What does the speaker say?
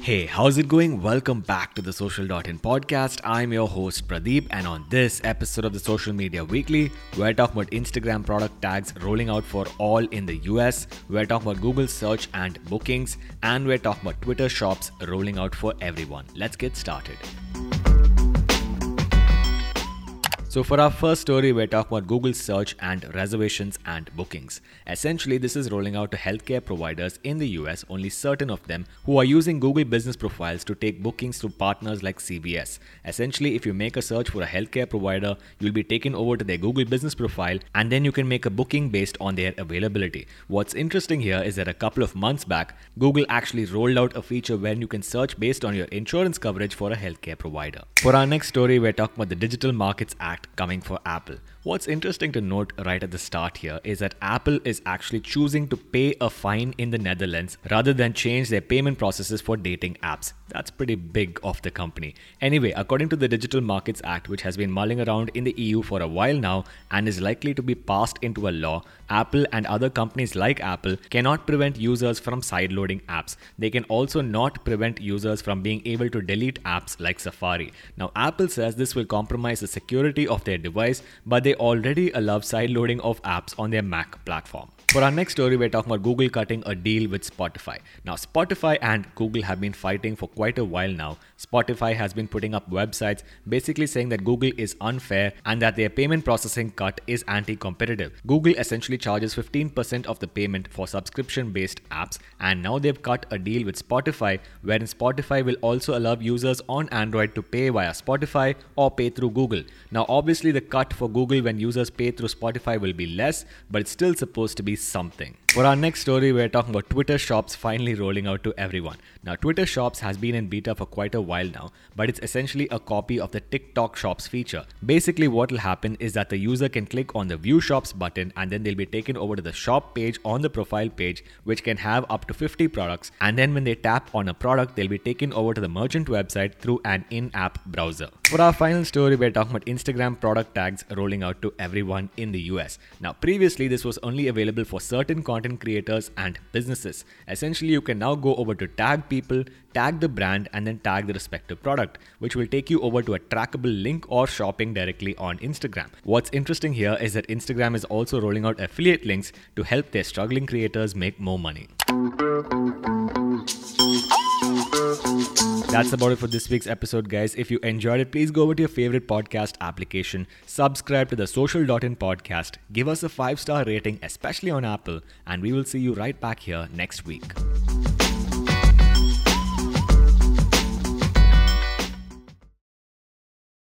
Hey, how's it going? Welcome back to the Social.in podcast. I'm your host Pradeep, and on this episode of the Social Media Weekly, we're talking about Instagram product tags rolling out for all in the US, we're talking about Google search and bookings, and we're talking about Twitter shops rolling out for everyone. Let's get started. So, for our first story, we're talking about Google search and reservations and bookings. Essentially, this is rolling out to healthcare providers in the US, only certain of them who are using Google business profiles to take bookings through partners like CVS. Essentially, if you make a search for a healthcare provider, you'll be taken over to their Google business profile and then you can make a booking based on their availability. What's interesting here is that a couple of months back, Google actually rolled out a feature where you can search based on your insurance coverage for a healthcare provider. For our next story, we're talking about the Digital Markets Act coming for Apple. What's interesting to note right at the start here is that Apple is actually choosing to pay a fine in the Netherlands rather than change their payment processes for dating apps. That's pretty big of the company. Anyway, according to the Digital Markets Act, which has been mulling around in the EU for a while now and is likely to be passed into a law, Apple and other companies like Apple cannot prevent users from sideloading apps. They can also not prevent users from being able to delete apps like Safari. Now, Apple says this will compromise the security of their device, but they already allow sideloading of apps on their Mac platform. For our next story, we're talking about Google cutting a deal with Spotify. Now, Spotify and Google have been fighting for quite a while now. Spotify has been putting up websites basically saying that Google is unfair and that their payment processing cut is anti competitive. Google essentially charges 15% of the payment for subscription based apps, and now they've cut a deal with Spotify wherein Spotify will also allow users on Android to pay via Spotify or pay through Google. Now, obviously, the cut for Google when users pay through Spotify will be less, but it's still supposed to be something. For our next story, we're talking about Twitter Shops finally rolling out to everyone. Now, Twitter Shops has been in beta for quite a while now, but it's essentially a copy of the TikTok Shops feature. Basically, what will happen is that the user can click on the View Shops button and then they'll be taken over to the shop page on the profile page, which can have up to 50 products. And then when they tap on a product, they'll be taken over to the merchant website through an in app browser. For our final story, we're talking about Instagram product tags rolling out to everyone in the US. Now, previously, this was only available for certain content creators and businesses. Essentially, you can now go over to tag people, tag the brand, and then tag the respective product, which will take you over to a trackable link or shopping directly on Instagram. What's interesting here is that Instagram is also rolling out affiliate links to help their struggling creators make more money. That's about it for this week's episode, guys. If you enjoyed it, please go over to your favorite podcast application, subscribe to the Social.in podcast, give us a five star rating, especially on Apple, and we will see you right back here next week.